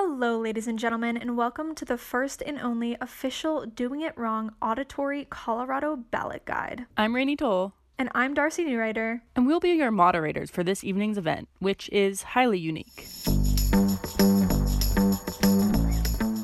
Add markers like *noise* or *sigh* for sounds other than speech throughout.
Hello, ladies and gentlemen, and welcome to the first and only official Doing It Wrong Auditory Colorado Ballot Guide. I'm Rainey Toll, And I'm Darcy Newrider. and we'll be your moderators for this evening's event, which is highly unique.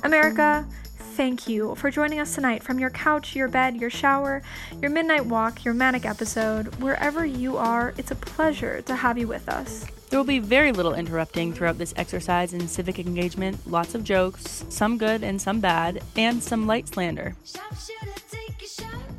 America, thank you for joining us tonight from your couch, your bed, your shower, your midnight walk, your manic episode. Wherever you are, it's a pleasure to have you with us. There will be very little interrupting throughout this exercise in civic engagement, lots of jokes, some good and some bad, and some light slander.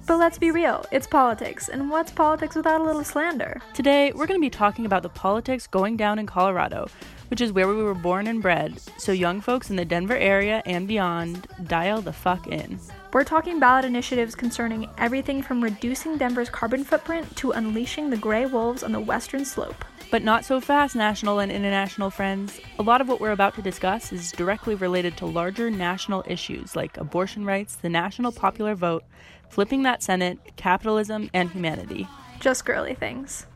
But let's be real, it's politics, and what's politics without a little slander? Today, we're going to be talking about the politics going down in Colorado, which is where we were born and bred, so young folks in the Denver area and beyond dial the fuck in. We're talking ballot initiatives concerning everything from reducing Denver's carbon footprint to unleashing the gray wolves on the western slope. But not so fast, national and international friends. A lot of what we're about to discuss is directly related to larger national issues like abortion rights, the national popular vote, flipping that Senate, capitalism, and humanity. Just girly things.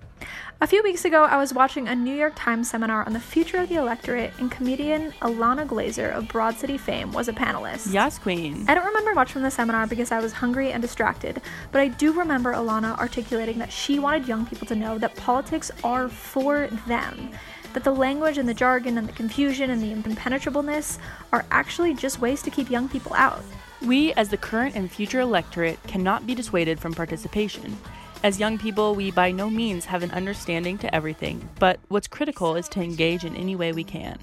A few weeks ago, I was watching a New York Times seminar on the future of the electorate, and comedian Ilana Glazer of Broad City fame was a panelist. Yes, Queen. I don't remember much from the seminar because I was hungry and distracted, but I do remember Alana articulating that she wanted young people to know that politics are for them. That the language and the jargon and the confusion and the impenetrableness are actually just ways to keep young people out. We, as the current and future electorate, cannot be dissuaded from participation. As young people, we by no means have an understanding to everything, but what's critical is to engage in any way we can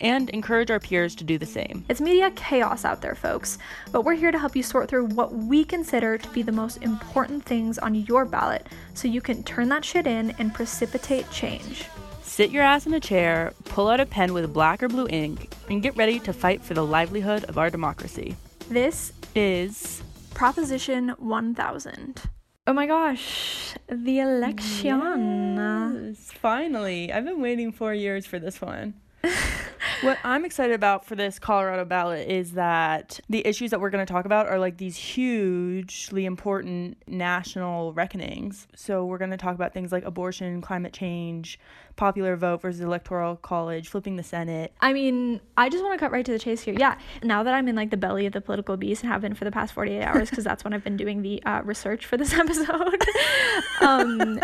and encourage our peers to do the same. It's media chaos out there, folks, but we're here to help you sort through what we consider to be the most important things on your ballot so you can turn that shit in and precipitate change. Sit your ass in a chair, pull out a pen with black or blue ink, and get ready to fight for the livelihood of our democracy. This Is Proposition 1000. Oh my gosh, the election. Yes, finally. I've been waiting four years for this one. *laughs* what I'm excited about for this Colorado ballot is that the issues that we're going to talk about are like these hugely important national reckonings. So we're going to talk about things like abortion, climate change, popular vote versus electoral college, flipping the Senate. I mean, I just want to cut right to the chase here. Yeah, now that I'm in like the belly of the political beast and have been for the past 48 hours, because that's when I've been doing the uh, research for this *laughs* episode, *laughs* um,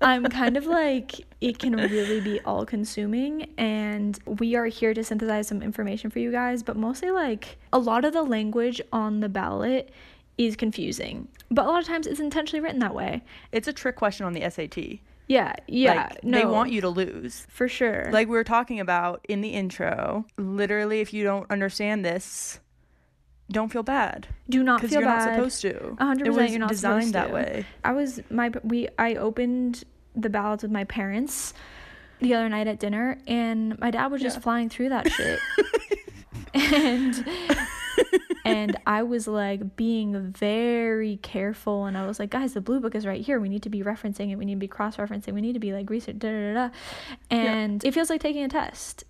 I'm kind of like, it can really be all consuming. And we are here to synthesize some information for you guys, but mostly like a lot of the language on the ballot is confusing. But a lot of times it's intentionally written that way. It's a trick question on the SAT. Yeah, yeah. Like, no, They want you to lose. for sure. Like we were talking about in the intro, literally, if you don't understand this, don't feel bad do not feel bad. you're not supposed to. A hundred It percent, was you're not designed that way. I was my we I opened the ballots with my parents the other night at dinner, and my dad was just Yeah. flying through that shit, *laughs* *laughs* and and I was like being very careful, and I was like, guys, the blue book is right here. We need to be referencing it. We need to be cross referencing. We need to be like research. Da, da, da, da. And it feels like taking a test.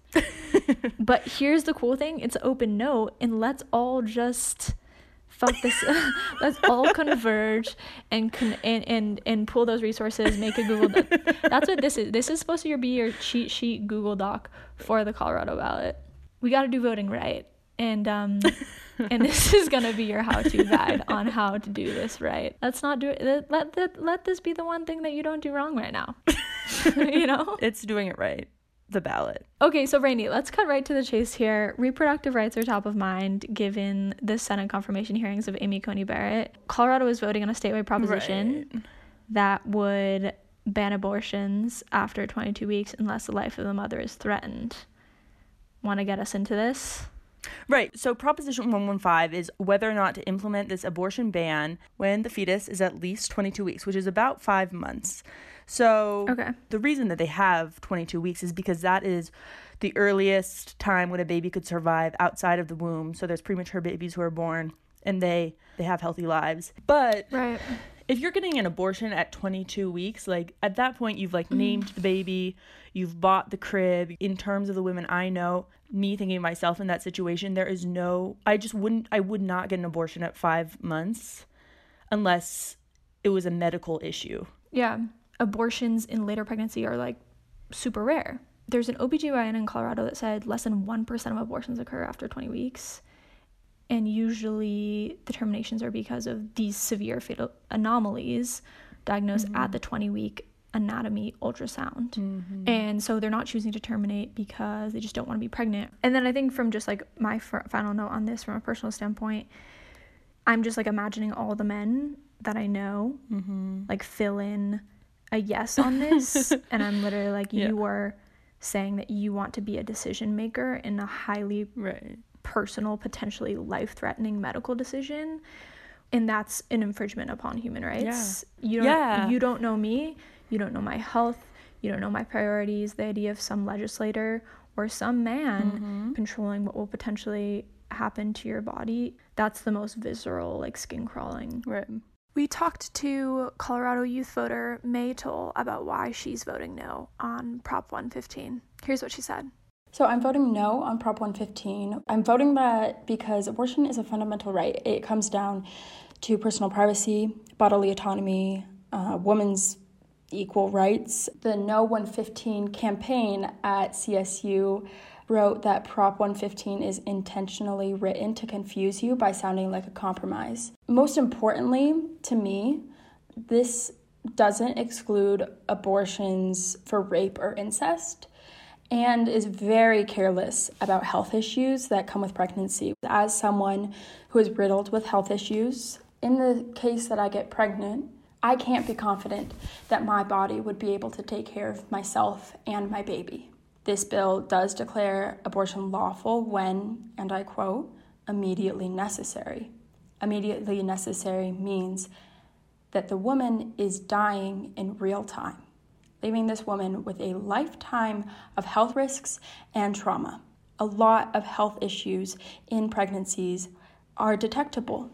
*laughs* but here's the cool thing: it's open note, and let's all just fuck this *laughs* let's all converge and con- and, and and pull those resources make a google doc that's what this is this is supposed to be your cheat sheet google doc for the colorado ballot we got to do voting right and um *laughs* and this is gonna be your how-to guide on how to do this right let's not do it let let, let, this be the one thing that you don't do wrong right now *laughs* you know *laughs* It's doing it right. The ballot. Okay, so Rainey, let's cut right to the chase here. Reproductive rights are top of mind given the Senate confirmation hearings of Amy Coney Barrett. Colorado is voting on a statewide proposition Right. that would ban abortions after 22 weeks unless the life of the mother is threatened. Want to get us into this? Right. So Proposition 115 is whether or not to implement this abortion ban when the fetus is at least 22 weeks, which is about five months. So Okay. the reason that they have 22 weeks is because that is the earliest time when a baby could survive outside of the womb. So there's premature babies who are born and they they have healthy lives. But Right. If you're getting an abortion at 22 weeks like at that point you've like named the baby you've bought the crib in terms of the women i know me thinking myself in that situation there is no i just wouldn't i would not get an abortion at five months unless it was a medical issue Yeah. Abortions in later pregnancy are like super rare. there's an OBGYN in Colorado that said less than 1% of abortions occur after 20 weeks. And usually the terminations are because of these severe fatal anomalies diagnosed mm-hmm. at the 20 week anatomy ultrasound. Mm-hmm. And so they're not choosing to terminate because they just don't want to be pregnant. And then I think from just like my f- final note on this from a personal standpoint, I'm just like imagining all the men that I know mm-hmm. like fill in a yes on this *laughs* and I'm literally like yeah. you are saying that you want to be a decision maker in a highly right. Personal potentially life-threatening medical decision and that's an infringement upon human rights. Yeah. You don't yeah. you don't know me, you don't know my health, you don't know my priorities. The idea of some legislator or some man mm-hmm. controlling what will potentially happen to your body, that's the most visceral, like skin crawling. Right. We talked to Colorado youth voter May Toll about why she's voting no on Prop 115. Here's what she said. So I'm voting no on Prop 115. I'm voting that because abortion is a fundamental right. It comes down to personal privacy, bodily autonomy, uh, women's equal rights. The No 115 campaign at CSU wrote that Prop 115 is intentionally written to confuse you by sounding like a compromise. Most importantly, to me, this doesn't exclude abortions for rape or incest and is very careless about health issues that come with pregnancy. As someone who is riddled with health issues, in the case that I get pregnant, I can't be confident that my body would be able to take care of myself and my baby. This bill does declare abortion lawful when, and I quote, immediately necessary. Immediately necessary means that the woman is dying in real time, leaving this woman with a lifetime of health risks and trauma. A lot of health issues in pregnancies are detectable.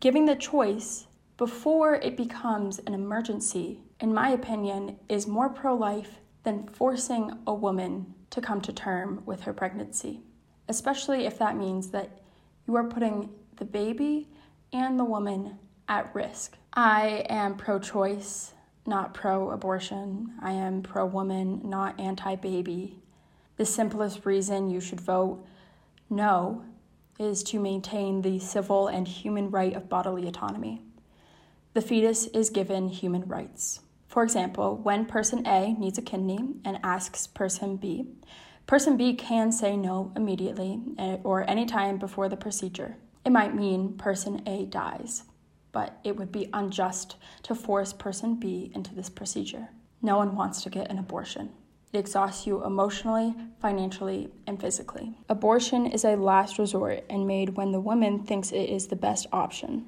Giving the choice before it becomes an emergency, in my opinion, is more pro life than forcing a woman to come to term with her pregnancy, especially if that means that you are putting the baby and the woman at risk. I am pro choice, not pro abortion. I am pro woman, not anti baby. The simplest reason you should vote no is to maintain the civil and human right of bodily autonomy. The fetus is given human rights. For example, when person A needs a kidney and asks person B, person B can say no immediately eh, or anytime before the procedure. It might mean person A dies, but it would be unjust to force person B into this procedure. No one wants to get an abortion. It exhausts you emotionally, financially, and physically. Abortion is a last resort and made when the woman thinks it is the best option.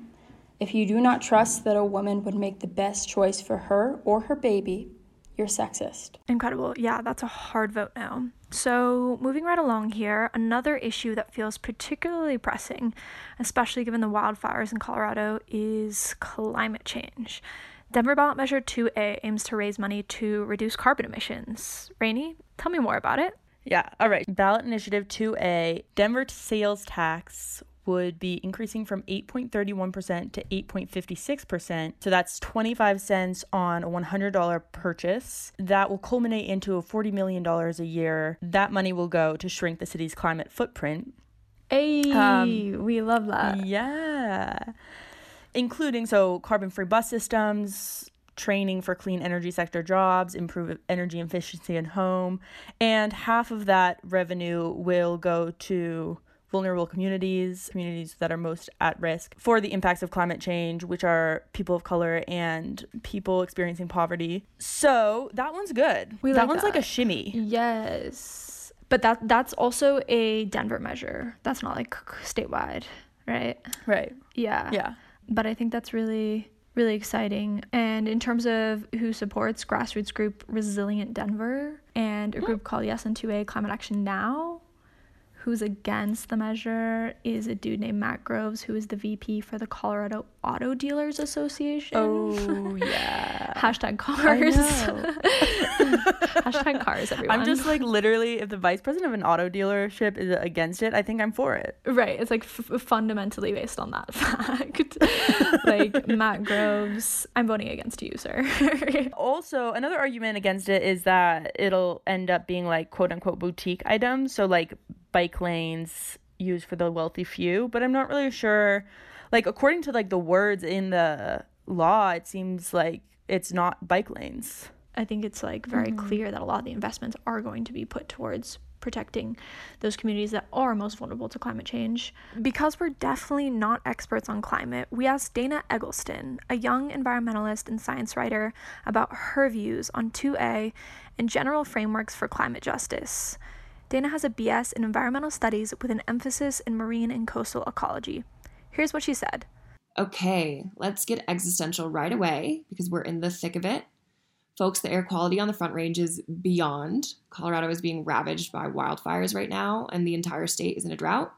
If you do not trust that a woman would make the best choice for her or her baby, you're sexist. Incredible. Yeah, that's a hard vote now. So, moving right along here, another issue that feels particularly pressing, especially given the wildfires in Colorado, is climate change. Denver Ballot Measure 2A aims to raise money to reduce carbon emissions. Rainey, tell me more about it. Yeah, all right. Ballot Initiative 2A, Denver sales tax would be increasing from 8.31% to 8.56%. So that's 25 cents on a $100 purchase. That will culminate into a $40 million a year. That money will go to shrink the city's climate footprint. Hey, um, we love that. Yeah. Including so carbon free bus systems, training for clean energy sector jobs, improve energy efficiency in home, and half of that revenue will go to vulnerable communities, communities that are most at risk for the impacts of climate change, which are people of color and people experiencing poverty. So that one's good. We that like one's that. like a shimmy. Yes. But that that's also a Denver measure. That's not like statewide, right? Right. Yeah. Yeah. But I think that's really really exciting. And in terms of who supports grassroots group Resilient Denver and a hmm. group called Yes and 2A Climate Action Now, who's against the measure is a dude named Matt Groves, who is the VP for the Colorado Auto Dealers Association. Oh *laughs* yeah. Hashtag cars. *laughs* Hashtag cars, everyone. I'm just like literally, if the vice president of an auto dealership is against it, I think I'm for it. Right. It's like f- fundamentally based on that *laughs* fact. like Matt Groves, I'm voting against you, sir. Also, another argument against it is that it'll end up being like quote unquote boutique items. So, like bike lanes used for the wealthy few. But I'm not really sure. Like, according to like the words in the law, it seems like it's not bike lanes. I think it's like very mm-hmm. clear that a lot of the investments are going to be put towards protecting those communities that are most vulnerable to climate change. Because we're definitely not experts on climate, we asked Dana Eggleston, a young environmentalist and science writer, about her views on 2A and general frameworks for climate justice. Dana has a BS in environmental studies with an emphasis in marine and coastal ecology. Here's what she said. Okay, let's get existential right away because we're in the thick of it. Folks, the air quality on the Front Range is beyond. Colorado is being ravaged by wildfires right now, and the entire state is in a drought.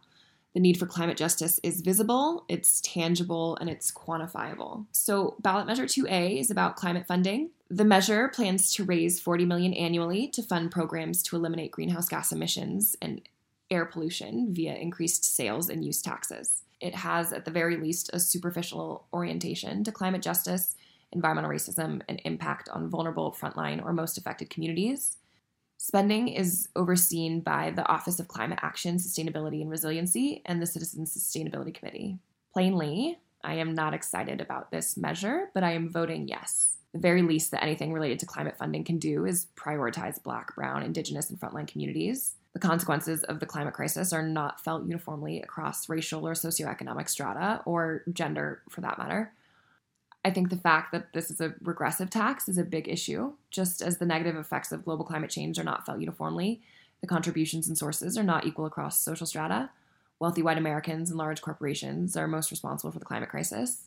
The need for climate justice is visible, it's tangible, and it's quantifiable. So, ballot measure 2A is about climate funding. The measure plans to raise 40 million annually to fund programs to eliminate greenhouse gas emissions and air pollution via increased sales and use taxes. It has, at the very least, a superficial orientation to climate justice, environmental racism, and impact on vulnerable, frontline, or most affected communities. Spending is overseen by the Office of Climate Action, Sustainability, and Resiliency and the Citizens Sustainability Committee. Plainly, I am not excited about this measure, but I am voting yes. The very least that anything related to climate funding can do is prioritize Black, Brown, Indigenous, and frontline communities. The consequences of the climate crisis are not felt uniformly across racial or socioeconomic strata, or gender for that matter. I think the fact that this is a regressive tax is a big issue. Just as the negative effects of global climate change are not felt uniformly, the contributions and sources are not equal across social strata. Wealthy white Americans and large corporations are most responsible for the climate crisis.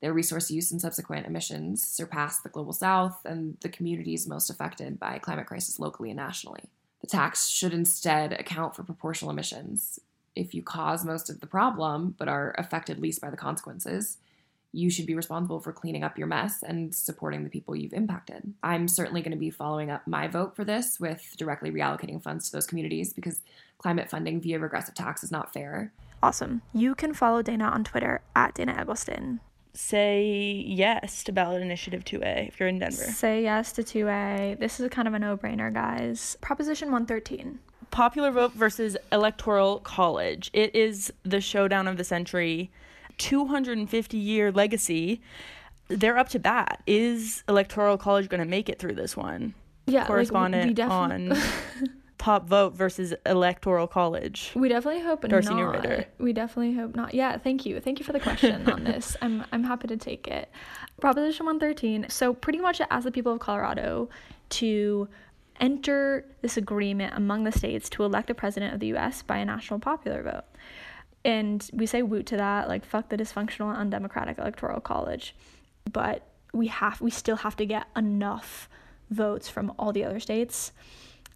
Their resource use and subsequent emissions surpass the global south and the communities most affected by climate crisis locally and nationally. The tax should instead account for proportional emissions. If you cause most of the problem but are affected least by the consequences, you should be responsible for cleaning up your mess and supporting the people you've impacted. I'm certainly going to be following up my vote for this with directly reallocating funds to those communities because climate funding via regressive tax is not fair. Awesome. You can follow Dana on Twitter at Dana Eggleston. Say yes to ballot initiative 2A if you're in Denver. Say yes to 2A. This is kind of a no brainer, guys. Proposition 113. Popular vote versus electoral college. It is the showdown of the century. 250 year legacy. They're up to bat. Is electoral college going to make it through this one? Yeah, Correspondent like, definitely, on *laughs* top vote versus electoral college. we definitely hope Darcy not. We definitely hope not. Yeah, thank you. Thank you for the question on this. *laughs* I'm I'm happy to take it. Proposition 113. So pretty much it asks the people of Colorado to enter this agreement among the states to elect the president of the US by a national popular vote. And we say woot to that, like fuck the dysfunctional and undemocratic electoral college. But we have we still have to get enough votes from all the other states,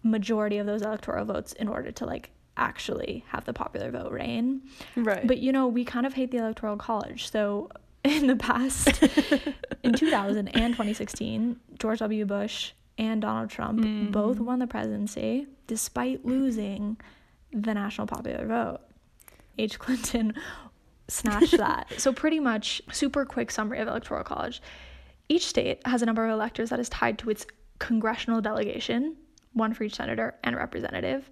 majority of those electoral votes in order to like actually have the popular vote reign. Right. But you know, we kind of hate the electoral college. So *laughs* in the past *laughs* in 2000 and 2016, George W. Bush and Donald Trump mm. both won the presidency despite losing the national popular vote. H. Clinton snatched *laughs* that. So, pretty much, super quick summary of Electoral College. Each state has a number of electors that is tied to its congressional delegation, one for each senator and representative.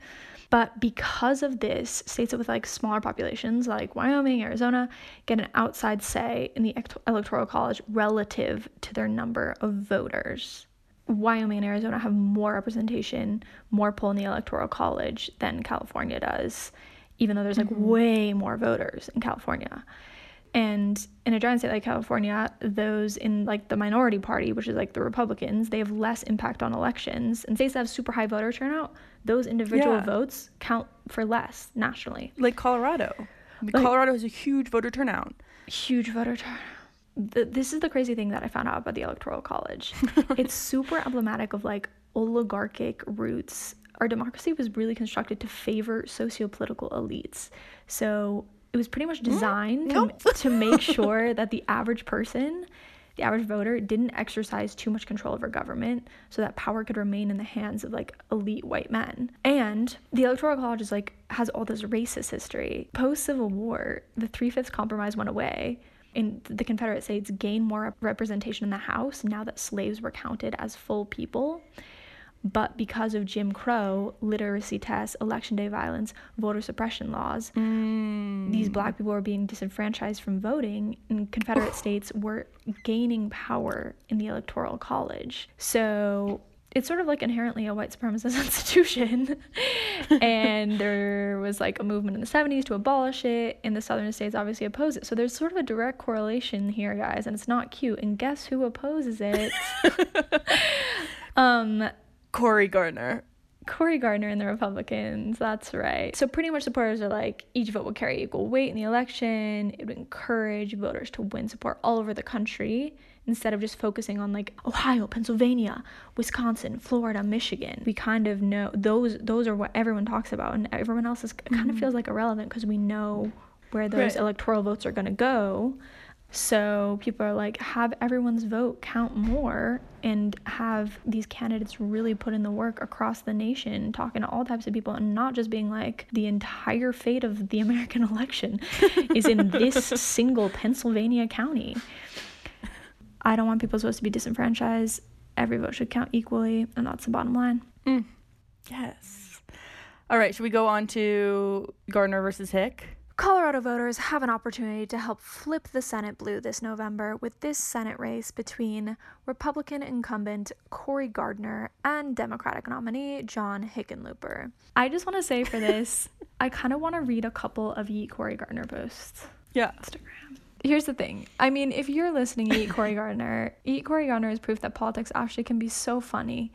But because of this, states with like smaller populations like Wyoming, Arizona get an outside say in the electoral college relative to their number of voters. Wyoming and Arizona have more representation, more pull in the electoral college than California does, even though there's like mm-hmm. way more voters in California. And in a giant state like California, those in like the minority party, which is like the Republicans, they have less impact on elections. And states that have super high voter turnout, those individual Yeah. votes count for less nationally. like Colorado. I mean, Colorado has a huge voter turnout. Huge voter turnout. Th- This is the crazy thing that I found out about the Electoral College. *laughs* it's super emblematic of like oligarchic roots our democracy was really constructed to favor socio-political elites. So it was pretty much mm, designed to, Nope. to make *laughs* sure that the average person, the average voter, didn't exercise too much control over government so that power could remain in the hands of like elite white men. And the Electoral College is like has all this racist history. Post Civil War, the Three Fifths Compromise went away. And the Confederate States gained more representation in the House now that slaves were counted as full people. But because of Jim Crow, literacy tests, election day violence, voter suppression laws, these black people were being disenfranchised from voting, and Confederate states were gaining power in the Electoral College. So it's sort of like inherently a white supremacist *laughs* institution. *laughs* and there was like a movement in the 70s to abolish it, and the southern states obviously oppose it. So there's sort of a direct correlation here, guys, and it's not cute. And guess who opposes it? *laughs* um, Cory Gardner. Cory Gardner and the Republicans. That's right. So pretty much supporters are like each vote will carry equal weight in the election. It would encourage voters to win support all over the country instead of just focusing on like Ohio, Pennsylvania, Wisconsin, Florida, Michigan. We kind of know those those are what everyone talks about and everyone else is kind of mm-hmm. feels like irrelevant because we know where those Right. electoral votes are going to go. So people are like, have everyone's vote count more and have these candidates really put in the work across the nation, talking to all types of people, and not just being like, the entire fate of the *laughs* American election is in this *laughs* single Pennsylvania county. I don't want people supposed to be disenfranchised. Every vote should count equally, and that's the bottom line. Mm. Yes. All right, should we go on to Gardner versus Hick? Colorado voters have an opportunity to help flip the Senate blue this November with this Senate race between Republican incumbent Cory Gardner and Democratic nominee John Hickenlooper. I just want to say for this, *laughs* I kind of want to read a couple of Yeet Cory Gardner posts. Yeah. Instagram. Here's the thing. I mean, if you're listening to Yeet Cory Gardner, Yeet Cory Gardner is proof that politics actually can be so funny.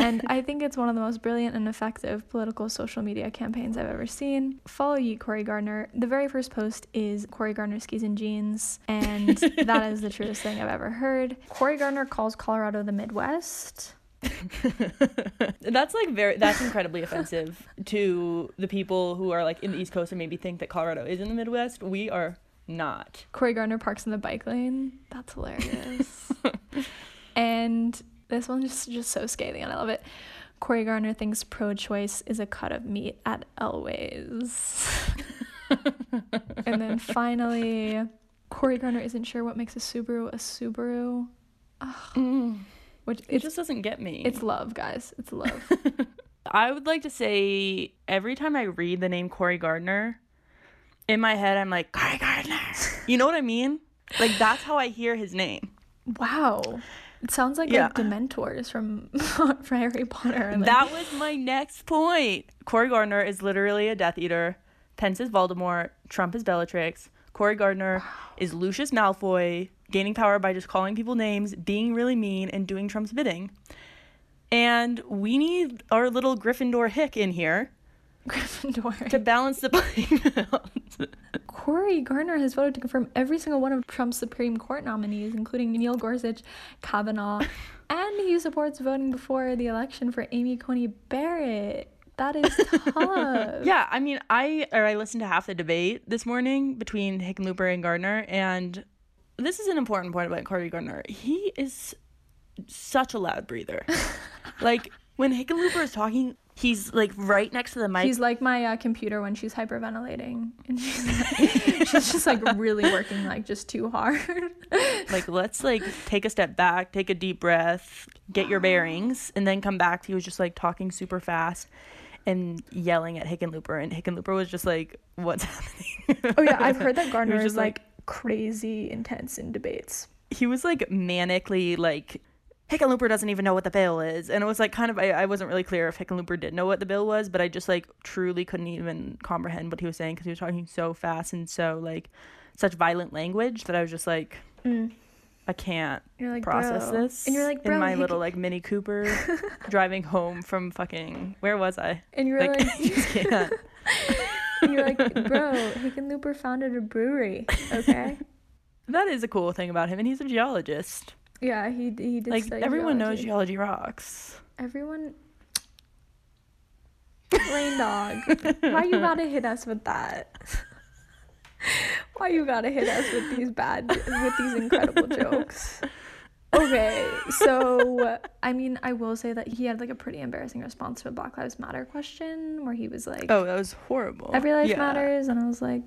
And *laughs* I think it's one of the most brilliant and effective political social media campaigns I've ever seen. Follow Yeet Cory Gardner. The very first post is Cory Gardner skis and jeans, and *laughs* that is the truest thing I've ever heard. Cory Gardner calls Colorado the Midwest. *laughs* that's like very that's incredibly offensive to the people who are like in the East Coast and maybe think that Colorado is in the Midwest. We are not. Cory Gardner parks in the bike lane. That's hilarious. and this one's just just so scathing, and I love it. Cory Gardner thinks pro-choice is a cut of meat at Elway's. and then finally, Cory Gardner isn't sure what makes a Subaru a Subaru. Ugh. Mm. Which It just doesn't get me. it's love, guys. It's love. *laughs* I would like to say every time I read the name Cory Gardner, in my head I'm like Cory Gardner. You know what I mean? Like that's how I hear his name. wow. It sounds like Yeah. like Dementors from *laughs* from Harry Potter. Like, That was my next point. Cory Gardner is literally a Death Eater. Pence is Voldemort. Trump is Bellatrix. Cory Gardner is Lucius Malfoy, gaining power by just calling people names, being really mean, and doing Trump's bidding. And we need our little Gryffindor hick in here Gryffindor. to balance the playing field. *laughs* Cory Gardner has voted to confirm every single one of Trump's Supreme Court nominees, including Neil Gorsuch, Kavanaugh, *laughs* and he supports voting before the election for Amy Coney Barrett. That is *laughs* tough. Yeah, I mean, I or I listened to half the debate this morning between Hickenlooper and Gardner, and this is an important point about Cory Gardner. He is such a loud breather. like when Hickenlooper is talking, he's like right next to the mic. He's like my uh, computer when she's hyperventilating, and she's like, *laughs* she's just like really working like just too hard. *laughs* like let's like take a step back, take a deep breath, get your bearings, and then come back. He was just like talking super fast and yelling at Hickenlooper, and Hickenlooper was just like, "What's happening?" oh yeah, I've heard that *laughs* Gardner is just like crazy intense in debates. he was like manically like Hickenlooper doesn't even know what the bill is. And it was like kind of I, I wasn't really clear if Hickenlooper did know what the bill was, but I just like truly couldn't even comprehend what he was saying because he was talking so fast and so like such violent language that I was just like mm. I can't like process bro. this and you're like bro, in my Hick- little like Mini Cooper *laughs* driving home from fucking where was I? and you're Like, like, *laughs* just can't. *laughs* and you're like, bro, Hickenlooper founded a brewery. Okay. That is a cool thing about him, and he's a geologist. Yeah, he he did Like everyone knows geology. geology rocks. Everyone. *laughs* Rain dog. Why you gotta hit us with that? *laughs* Why you gotta hit us with these bad, with these incredible jokes? Okay, so I mean, I will say that he had like a pretty embarrassing response to a Black Lives Matter question where he was like, Oh, that was horrible. "Every life Yeah. matters," and I was like,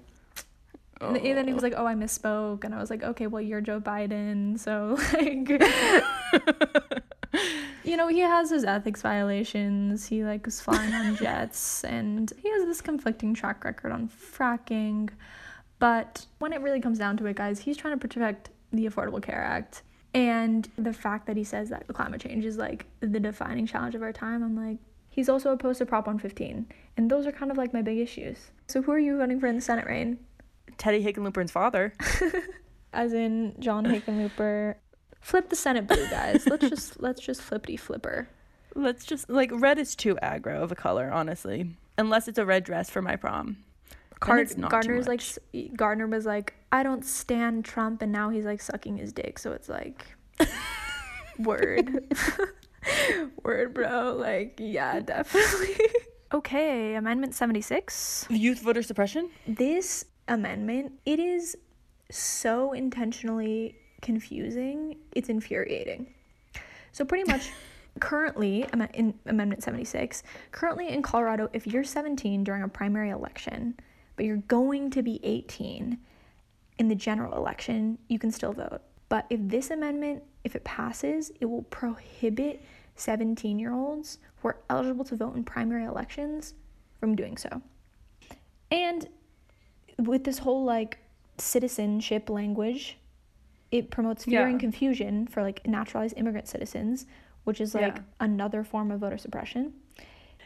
Oh, and Oh. then he was like, "Oh, I misspoke," and I was like, "Okay, well, you're Joe Biden, so *laughs* like." *laughs* you know, he has his ethics violations. He like was flying on *laughs* jets, and he has this conflicting track record on fracking. But when it really comes down to it, guys, he's trying to protect the Affordable Care Act. And the fact that he says that climate change is like the defining challenge of our time, I'm like, he's also opposed to Prop 115. And those are kind of like my big issues. So who are you voting for in the Senate, Rain? Teddy Hickenlooper's father. *laughs* As in John Hickenlooper. Flip the Senate blue, guys. Let's just *laughs* let's just flippity flipper. Let's just like red is too aggro of a color, honestly. Unless it's a red dress for my prom. Card- it's not too Gardner's like. Gardner was like, I don't stand Trump, and now he's like sucking his dick. So it's like, *laughs* word, word, bro. Like, yeah, definitely. okay, Amendment seventy six. youth voter suppression. This amendment, it is so intentionally confusing. It's infuriating. So pretty much. *laughs* Currently, in Amendment 76, currently in Colorado, if you're 17 during a primary election, but you're going to be 18 in the general election, you can still vote. But if this amendment, if it passes, it will prohibit 17 year olds who are eligible to vote in primary elections from doing so. And with this whole like citizenship language, it promotes fear Yeah. and confusion for like naturalized immigrant citizens, which is like Yeah. another form of voter suppression.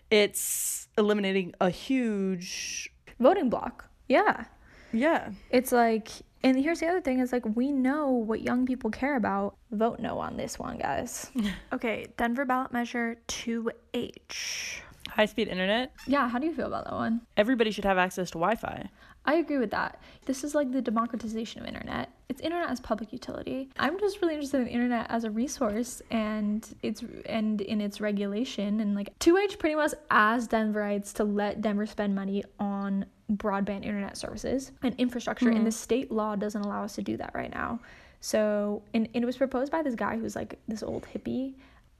It's eliminating a huge Voting block. Yeah. yeah. It's like, and here's the other thing is like, we know what young people care about. Vote no on this one, guys. *laughs* okay, Denver ballot measure 2H. High speed internet. Yeah, how do you feel about that one? Everybody should have access to Wi-Fi. I agree with that. This is like the democratization of internet. It's internet as public utility. I'm just really interested in the internet as a resource and its and in its regulation and like 2H pretty much asked Denverites to let Denver spend money on broadband internet services and infrastructure and mm-hmm. the state law doesn't allow us to do that right now. So and, and it was proposed by this guy who's like this old hippie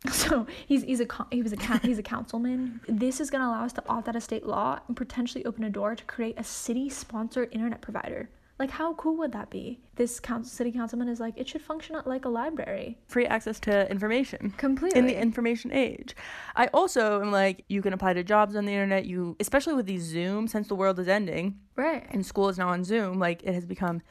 *laughs* so he's he's a he was a he's a councilman. This is going to allow us to opt out of state law and potentially open a door to create a city sponsored internet provider. Like how cool would that be? This council city councilman is like it should function like a library. Free access to information. Completely. in the information age. I also am like, you can apply to jobs on the internet. You, especially with these Zoom, since the world is ending right. and school is now on Zoom, like it has become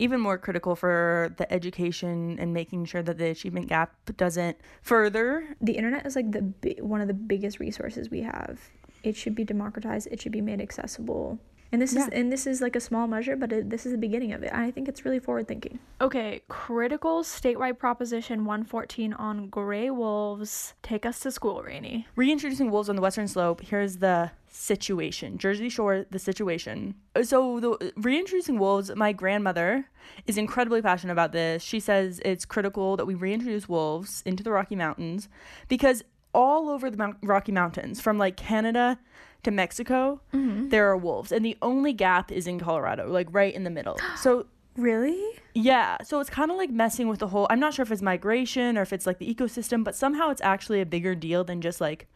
even more critical for the education and making sure that the achievement gap doesn't further. The internet is like the one of the biggest resources we have. It should be democratized. It should be made accessible. And this is and this is like a small measure, but it, this is the beginning of it. I think it's really forward thinking. Okay, critical statewide proposition 114 on gray wolves. Take us to school, Rainy. Reintroducing wolves on the western slope. Here's the situation. Jersey Shore, the situation. Uh, so the reintroducing wolves, my grandmother is incredibly passionate about this. She says it's critical that we reintroduce wolves into the Rocky Mountains because all over the Mount- Rocky Mountains, from like Canada to Mexico, mm-hmm. there are wolves, and the only gap is in Colorado, like right in the middle. *gasps* So Really? yeah, so it's kind of like messing with the whole. I'm not sure if it's migration or if it's like the ecosystem, but somehow it's actually a bigger deal than just like,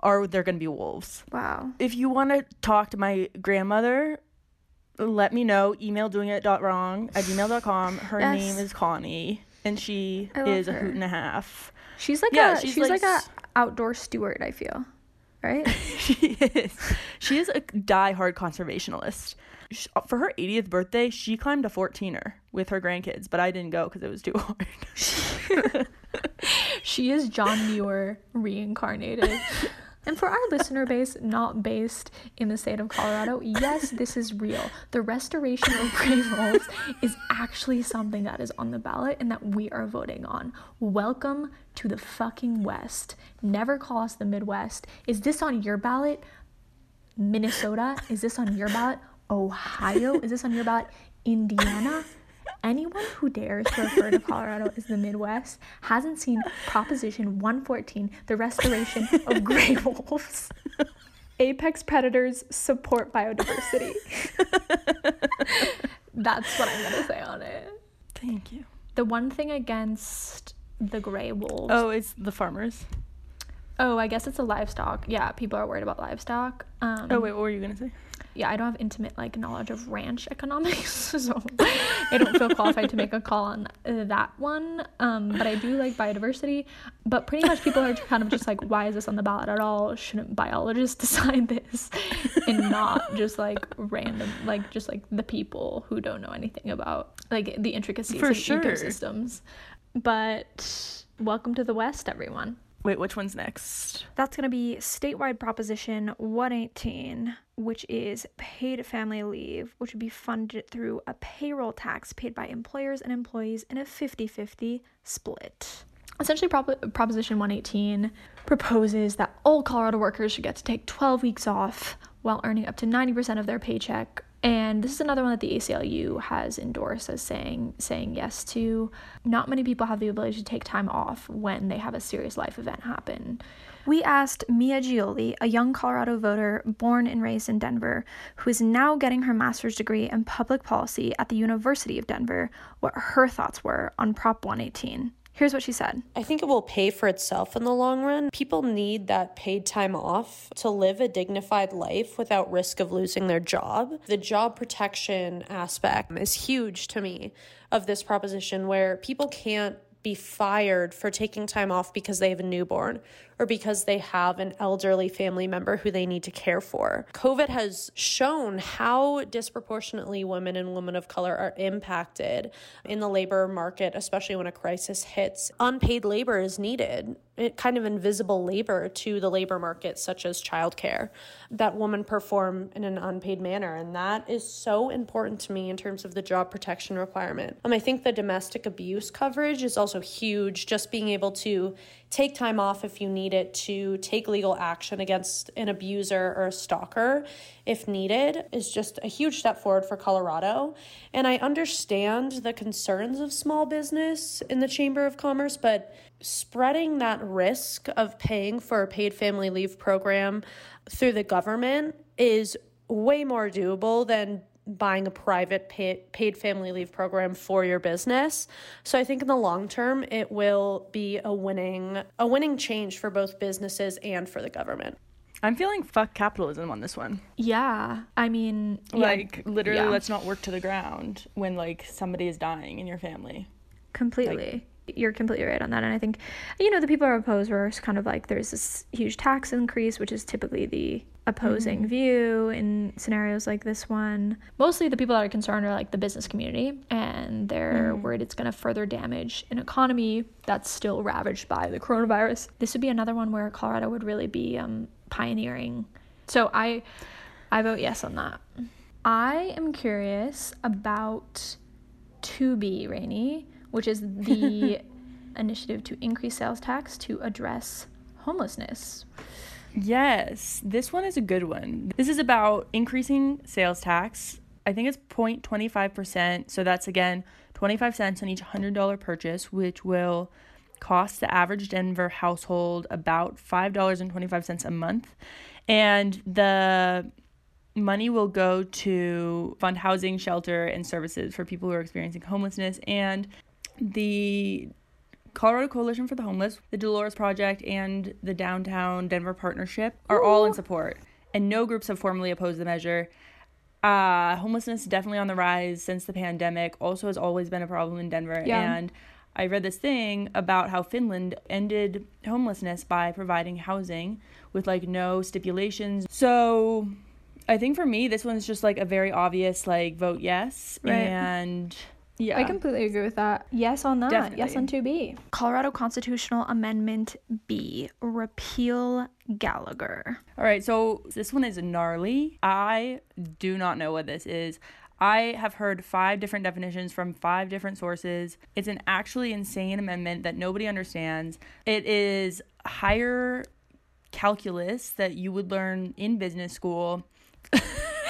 are there going to be wolves? Wow. If you want to talk to my grandmother, let me know. Email doing it dot wrong at gmail.com. Her Yes. name is Connie, and she is a hoot and a half. She's like Yeah, a she's she's, like like, s- a outdoor steward, I feel. Right? *laughs* she is. She is a die-hard conservationalist. Sh- For her 80th birthday, she climbed a 14er with her grandkids, but I didn't go because it was too *laughs* hard. *laughs* She is John Muir reincarnated. And for our listener base not based in the state of Colorado, yes, this is real. The restoration of *laughs* gray wolves is actually something that is on the ballot and that we are voting on. Welcome to the fucking West. Never call us the Midwest. Is this on your ballot? Minnesota? Is this on your ballot? Ohio? Is this on your ballot? Indiana? Anyone who dares to refer to Colorado as the Midwest hasn't seen Proposition 114, the restoration of gray *laughs* wolves. Apex predators support biodiversity. *laughs* That's what I'm gonna say on it. Thank you. The one thing against the gray wolves. Oh, it's the farmers. Oh, I guess it's a livestock. Yeah, people are worried about livestock. Um, Oh wait, what were you gonna say? Yeah, I don't have intimate like knowledge of ranch economics, *laughs* so I don't feel qualified to make a call on that one. Um, but I do like biodiversity. But pretty much people are kind of just like, why is this on the ballot at all? Shouldn't biologists *laughs* decide this, and not just like random, like just like the people who don't know anything about like the intricacies For of sure. ecosystems. But welcome to the West, everyone. Wait, which one's next? That's going to be statewide Proposition 118, which is paid family leave, which would be funded through a payroll tax paid by employers and employees in a 50 50 split. Essentially, Prop- Proposition 118 proposes that all Colorado workers should get to take 12 weeks off while earning up to 90% of their paycheck. And this is another one that the ACLU has endorsed as saying saying yes to. Not many people have the ability to take time off when they have a serious life event happen. We asked Mia Gioli, a young Colorado voter born and raised in Denver, who is now getting her master's degree in public policy at the University of Denver, what her thoughts were on Prop 118. Here's what she said. I think it will pay for itself in the long run. People need that paid time off to live a dignified life without risk of losing their job. The job protection aspect is huge to me of this proposition where people can't be fired for taking time off because they have a newborn or because they have an elderly family member who they need to care for. COVID has shown how disproportionately women and women of color are impacted in the labor market, especially when a crisis hits. Unpaid labor is needed, it kind of invisible labor to the labor market, such as childcare, that women perform in an unpaid manner. And that is so important to me in terms of the job protection requirement. Um, I think the domestic abuse coverage is also huge, just being able to take time off if you need it to take legal action against an abuser or a stalker if needed is just a huge step forward for Colorado. And I understand the concerns of small business in the Chamber of Commerce, but spreading that risk of paying for a paid family leave program through the government is way more doable than buying a private pay, paid family leave program for your business. So I think in the long term it will be a winning a winning change for both businesses and for the government. I'm feeling fuck capitalism on this one. Yeah, I mean, yeah, Like literally, yeah. let's not work to the ground when like somebody is dying in your family. completely. You're completely right on that. And I think, you know, the people who are opposed were kind of like there's this huge tax increase, which is typically the opposing view in scenarios like this one. Mostly the people that are concerned are like the business community, and they're worried it's going to further damage an economy that's still ravaged by the coronavirus. This would be another one where Colorado would really be um, pioneering. So I, I vote yes on that. I am curious about 2B, Rainy, which is the *laughs* initiative to increase sales tax to address homelessness. Yes, this one is a good one. This is about increasing sales tax. I think it's 0.25%. So that's again 25 cents on each $100 purchase, which will cost the average Denver household about $5.25 a month. And the money will go to fund housing, shelter, and services for people who are experiencing homelessness. And the Colorado Coalition for the Homeless, the Delores Project, and the Downtown Denver Partnership are all in support. And no groups have formally opposed the measure. Uh, homelessness definitely on the rise since the pandemic. Also, has always been a problem in Denver. Yeah. And I read this thing about how Finland ended homelessness by providing housing with like no stipulations. So I think for me, this one's just like a very obvious like vote yes. Right. And yeah. I completely agree with that. Yes on that. Yes on 2B. Colorado Constitutional Amendment B. Repeal Gallagher. All right, so this one is gnarly. I do not know what this is. I have heard five different definitions from five different sources. It's an actually insane amendment that nobody understands. It is higher calculus that you would learn in business school. *laughs*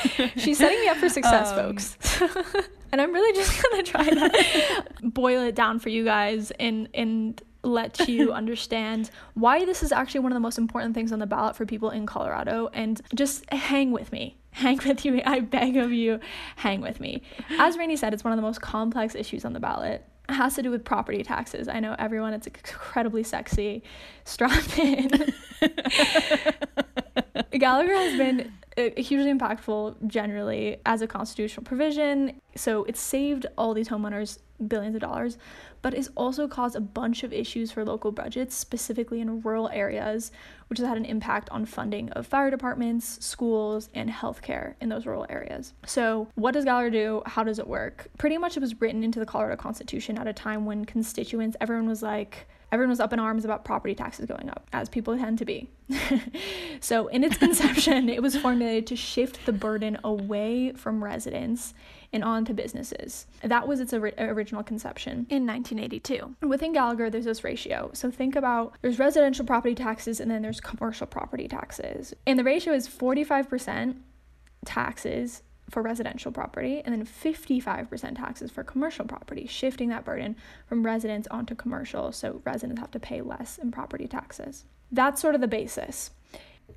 *laughs* She's setting me up for success, Um, folks. *laughs* and I'm really just gonna try to boil it down for you guys and in let you *laughs* understand why this is actually one of the most important things on the ballot for people in Colorado. And just hang with me. Hang with you. I beg of you, hang with me. As Rainey said, it's one of the most complex issues on the ballot. It has to do with property taxes. I know everyone, it's incredibly sexy. Strap in. *laughs* Gallagher has been uh, hugely impactful generally as a constitutional provision. So it's saved all these homeowners billions of dollars, but it's also caused a bunch of issues for local budgets, specifically in rural areas, which has had an impact on funding of fire departments, schools, and healthcare in those rural areas. So, what does Gallagher do? How does it work? Pretty much it was written into the Colorado Constitution at a time when constituents, everyone was like, everyone was up in arms about property taxes going up, as people tend to be. *laughs* so, in its conception, it was formulated to shift the burden away from residents and onto businesses. That was its ori- original conception in 1982. Within Gallagher, there's this ratio. So, think about there's residential property taxes and then there's commercial property taxes. And the ratio is 45% taxes for residential property and then 55% taxes for commercial property, shifting that burden from residents onto commercial. So residents have to pay less in property taxes. That's sort of the basis.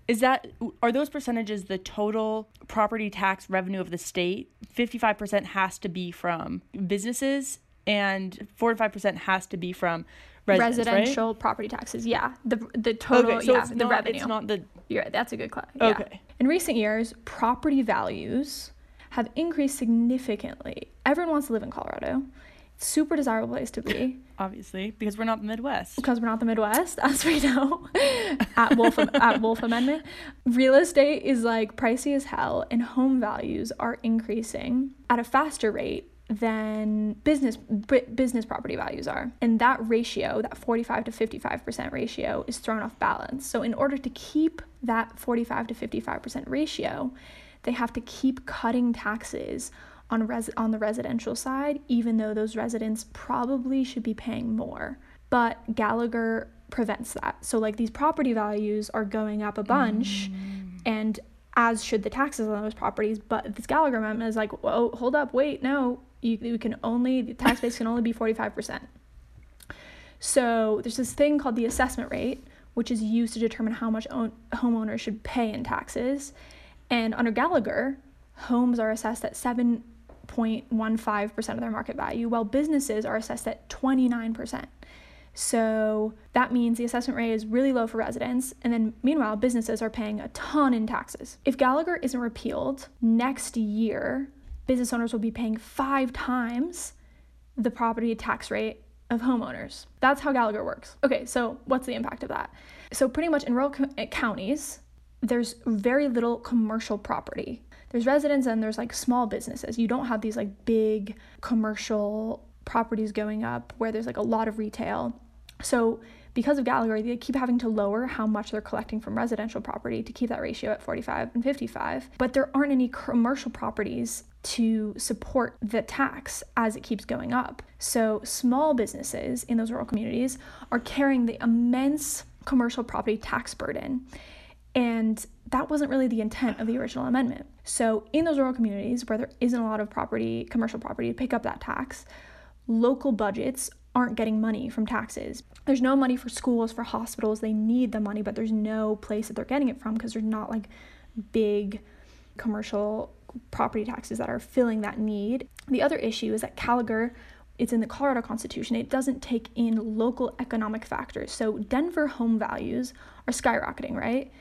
Is that are those percentages the total property tax revenue of the state? 55% has to be from businesses and 45% has to be from residential right? property taxes. Yeah, the the total. Okay, so yeah, the not, revenue. It's not the. You're right. That's a good question. Yeah. Okay. In recent years, property values have increased significantly. Everyone wants to live in Colorado. It's super desirable place to be. *laughs* Obviously, because we're not the Midwest. Because we're not the Midwest, *laughs* as we know. *laughs* at Wolf at Wolf Amendment, real estate is like pricey as hell, and home values are increasing at a faster rate than business b- business property values are. And that ratio, that 45 to 55% ratio is thrown off balance. So in order to keep that 45 to 55% ratio, they have to keep cutting taxes on res- on the residential side even though those residents probably should be paying more. But Gallagher prevents that. So like these property values are going up a bunch mm. and as should the taxes on those properties, but this Gallagher amendment is like, "Whoa, hold up, wait, no, you, you can only the tax base can only be 45%. So there's this thing called the assessment rate, which is used to determine how much own, homeowners should pay in taxes. And under Gallagher, homes are assessed at 7.15% of their market value, while businesses are assessed at 29%. So that means the assessment rate is really low for residents, and then meanwhile, businesses are paying a ton in taxes. If Gallagher isn't repealed next year, business owners will be paying five times the property tax rate of homeowners. That's how Gallagher works. Okay, so what's the impact of that? So, pretty much in rural co- counties, there's very little commercial property. There's residents and there's like small businesses. You don't have these like big commercial properties going up where there's like a lot of retail. So, because of Gallagher, they keep having to lower how much they're collecting from residential property to keep that ratio at 45 and 55. But there aren't any commercial properties to support the tax as it keeps going up. So, small businesses in those rural communities are carrying the immense commercial property tax burden. And that wasn't really the intent of the original amendment. So, in those rural communities where there isn't a lot of property, commercial property to pick up that tax, local budgets aren't getting money from taxes. There's no money for schools, for hospitals. They need the money, but there's no place that they're getting it from because there's not like big commercial property taxes that are filling that need. The other issue is that Gallagher it's in the Colorado Constitution, it doesn't take in local economic factors. So Denver home values are skyrocketing, right?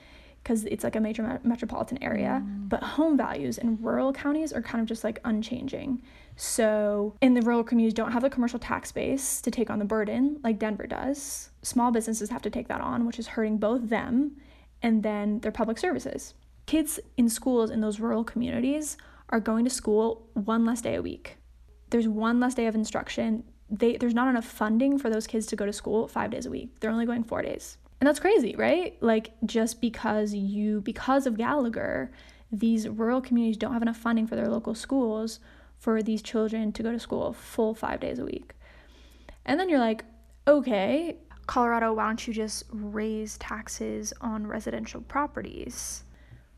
Because it's like a major me- metropolitan area. Mm. But home values in rural counties are kind of just like unchanging. So, in the rural communities, don't have the commercial tax base to take on the burden like Denver does. Small businesses have to take that on, which is hurting both them and then their public services. Kids in schools in those rural communities are going to school one less day a week. There's one less day of instruction. They, there's not enough funding for those kids to go to school five days a week. They're only going four days. And that's crazy, right? Like, just because you, because of Gallagher, these rural communities don't have enough funding for their local schools for these children to go to school full five days a week. And then you're like, okay, Colorado, why don't you just raise taxes on residential properties?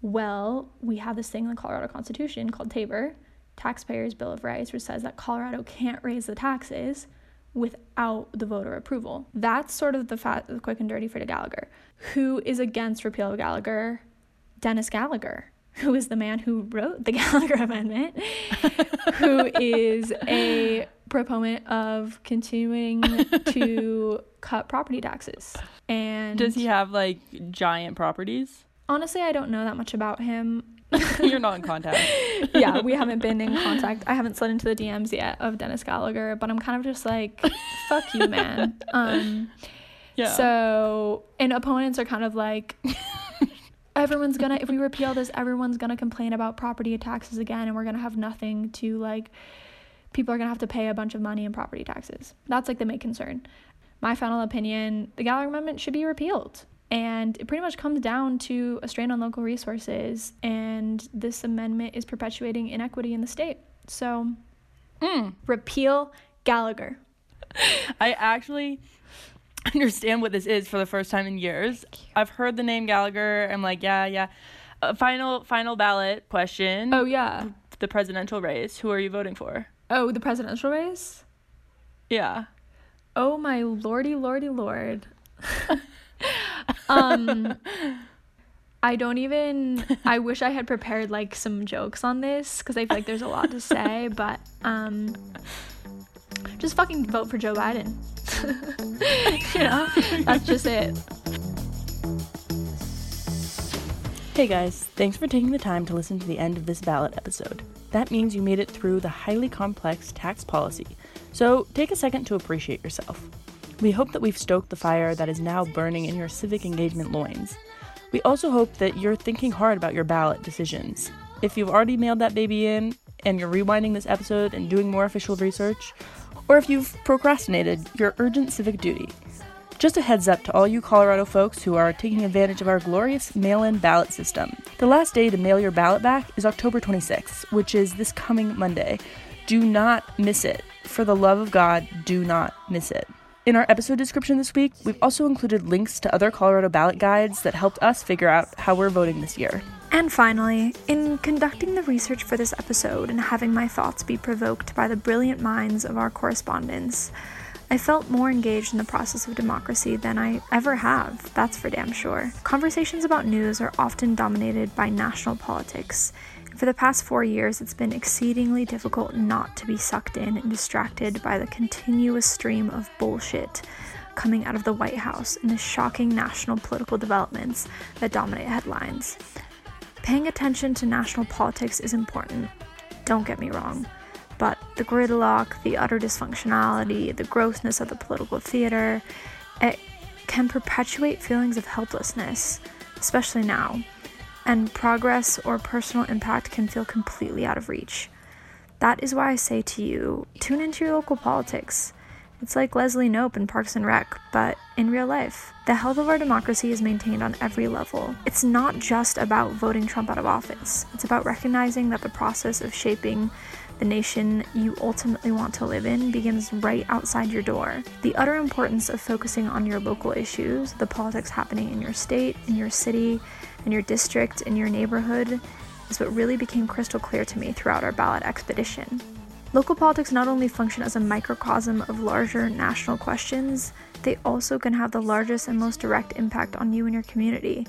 Well, we have this thing in the Colorado Constitution called TABOR, Taxpayers Bill of Rights, which says that Colorado can't raise the taxes without the voter approval. That's sort of the, fat, the quick and dirty for Gallagher. Who is against repeal of Gallagher? Dennis Gallagher, *laughs* who is the man who wrote the *laughs* Gallagher Amendment, *laughs* who is a proponent of continuing to cut property taxes. And Does he have like giant properties? honestly, I don't know that much about him. *laughs* You're not in contact. *laughs* yeah, we haven't been in contact. I haven't slid into the DMs yet of Dennis Gallagher, but I'm kind of just like, fuck you, man. *laughs* Um, Yeah. so, and opponents are kind of like, everyone's gonna, if we repeal this, everyone's gonna complain about property taxes again, and we're gonna have nothing to like, people are gonna have to pay a bunch of money in property taxes. That's like the main concern. My final opinion the Gallagher Amendment should be repealed. And it pretty much comes down to a strain on local resources, and this amendment is perpetuating inequity in the state. So, Mm. repeal Gallagher. *laughs* I actually *laughs* understand what this is for the first time in years. I've heard the name Gallagher. I'm like, yeah, yeah. Uh, final final ballot question. Oh, yeah. The presidential race. Who are you voting for? Oh, the presidential race? Yeah. Oh, my lordy, lordy, lord. *laughs* um, *laughs* I don't even. I wish I had prepared like some jokes on this because I feel like there's a lot to *laughs* say, but um, just fucking vote for Joe Biden. *laughs* you know, that's just it. Hey guys, thanks for taking the time to listen to the end of this ballot episode. That means you made it through the highly complex tax policy, so take a second to appreciate yourself. We hope that we've stoked the fire that is now burning in your civic engagement loins. We also hope that you're thinking hard about your ballot decisions. If you've already mailed that baby in and you're rewinding this episode and doing more official research, or if you've procrastinated your urgent civic duty, just a heads up to all you Colorado folks who are taking advantage of our glorious mail in ballot system. The last day to mail your ballot back is October 26th, which is this coming Monday. Do not miss it. For the love of God, do not miss it. In our episode description this week, we've also included links to other Colorado ballot guides that helped us figure out how we're voting this year. And finally, in conducting the research for this episode and having my thoughts be provoked by the brilliant minds of our correspondents, I felt more engaged in the process of democracy than I ever have, that's for damn sure. Conversations about news are often dominated by national politics. For the past four years, it's been exceedingly difficult not to be sucked in and distracted by the continuous stream of bullshit coming out of the White House and the shocking national political developments that dominate headlines. Paying attention to national politics is important, don't get me wrong, but the gridlock, the utter dysfunctionality, the grossness of the political theater, it can perpetuate feelings of helplessness, especially now, and progress or personal impact can feel completely out of reach. That is why I say to you tune into your local politics. It's like Leslie Knope in Parks and Rec, but in real life. The health of our democracy is maintained on every level. It's not just about voting Trump out of office, it's about recognizing that the process of shaping the nation you ultimately want to live in begins right outside your door. The utter importance of focusing on your local issues, the politics happening in your state, in your city, in your district, in your neighborhood, is what really became crystal clear to me throughout our ballot expedition. Local politics not only function as a microcosm of larger national questions, they also can have the largest and most direct impact on you and your community.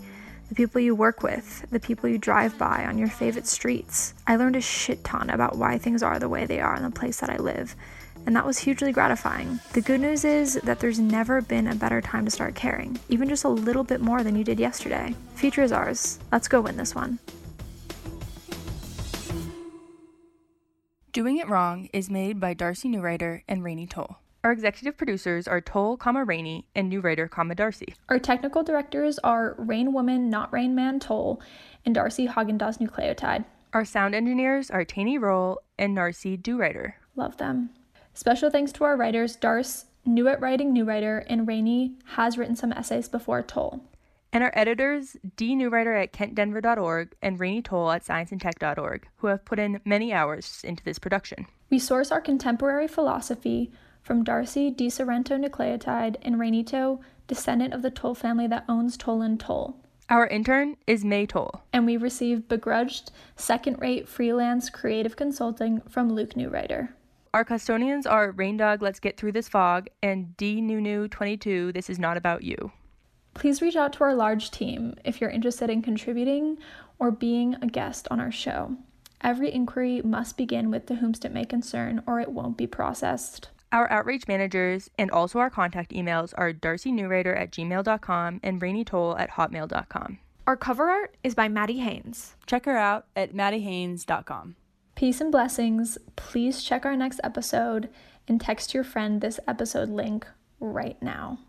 The people you work with, the people you drive by on your favorite streets. I learned a shit ton about why things are the way they are in the place that I live, and that was hugely gratifying. The good news is that there's never been a better time to start caring, even just a little bit more than you did yesterday. Future is ours. Let's go win this one. Doing It Wrong is made by Darcy Newwriter and Rainey Toll. Our executive producers are Toll, comma Rainey, and Newwriter, comma Darcy. Our technical directors are Rain Woman, Not Rain Man Toll, and Darcy Haagen-Dazs Nucleotide. Our sound engineers are Taney Roll and Narcy Dewriter. Love them. Special thanks to our writers, Darce, new at writing new writer, and Rainey has written some essays before Toll. And our editors, D. Newwriter at kentdenver.org and Rainey Toll at scienceandtech.org, who have put in many hours into this production. We source our contemporary philosophy from Darcy Di Sorrento Nucleotide and Rainito, descendant of the Toll family that owns Toll and Toll. Our intern is May Toll. And we receive begrudged, second rate freelance creative consulting from Luke Newwriter. Our custodians are Rain Dog, Let's Get Through This Fog, and D Nunu 22, This Is Not About You. Please reach out to our large team if you're interested in contributing or being a guest on our show. Every inquiry must begin with the whomst it may concern, or it won't be processed. Our outreach managers and also our contact emails are darcynewriter at gmail.com and rainytoll at hotmail.com. Our cover art is by Maddie Haynes. Check her out at maddiehaines.com. Peace and blessings. Please check our next episode and text your friend this episode link right now.